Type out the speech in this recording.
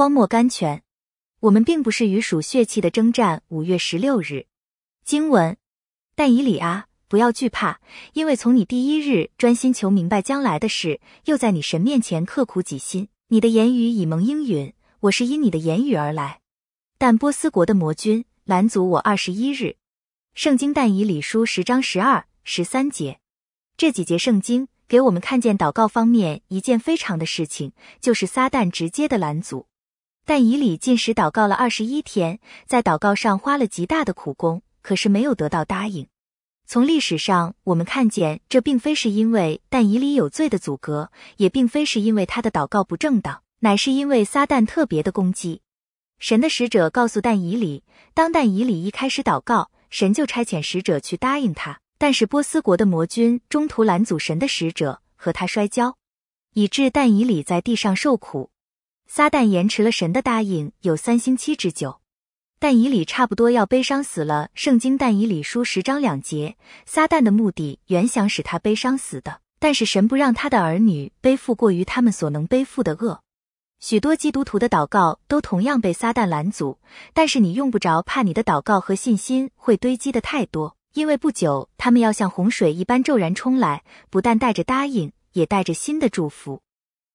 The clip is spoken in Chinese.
荒漠甘泉。我们并不是与属血气的征战。五月十六日，经文：但以理啊，不要惧怕，因为从你第一日专心求明白将来的事，又在你神面前刻苦己心，你的言语已蒙应允。我是因你的言语而来。但波斯国的魔君拦阻我二十一日。圣经但以理书十章十二、十三节，这几节圣经给我们看见祷告方面一件非常的事情，就是撒旦直接的拦阻。但以理进食祷告了二十一天，在祷告上花了极大的苦功，可是没有得到答应。从历史上我们看见，这并非是因为但以理有罪的阻隔，也并非是因为他的祷告不正当，乃是因为撒旦特别的攻击。神的使者告诉但以理，当但以理一开始祷告，神就差遣使者去答应他。但是波斯国的魔君中途拦阻神的使者，和他摔跤，以致但以理在地上受苦。撒旦延迟了神的答应有三星期之久，但以理差不多要悲伤死了。圣经但以理书十章两节，撒旦的目的原想使他悲伤死的，但是神不让他的儿女背负过于他们所能背负的恶。许多基督徒的祷告都同样被撒旦拦阻，但是你用不着怕，你的祷告和信心会堆积的太多，因为不久他们要像洪水一般骤然冲来，不但带着答应，也带着新的祝福。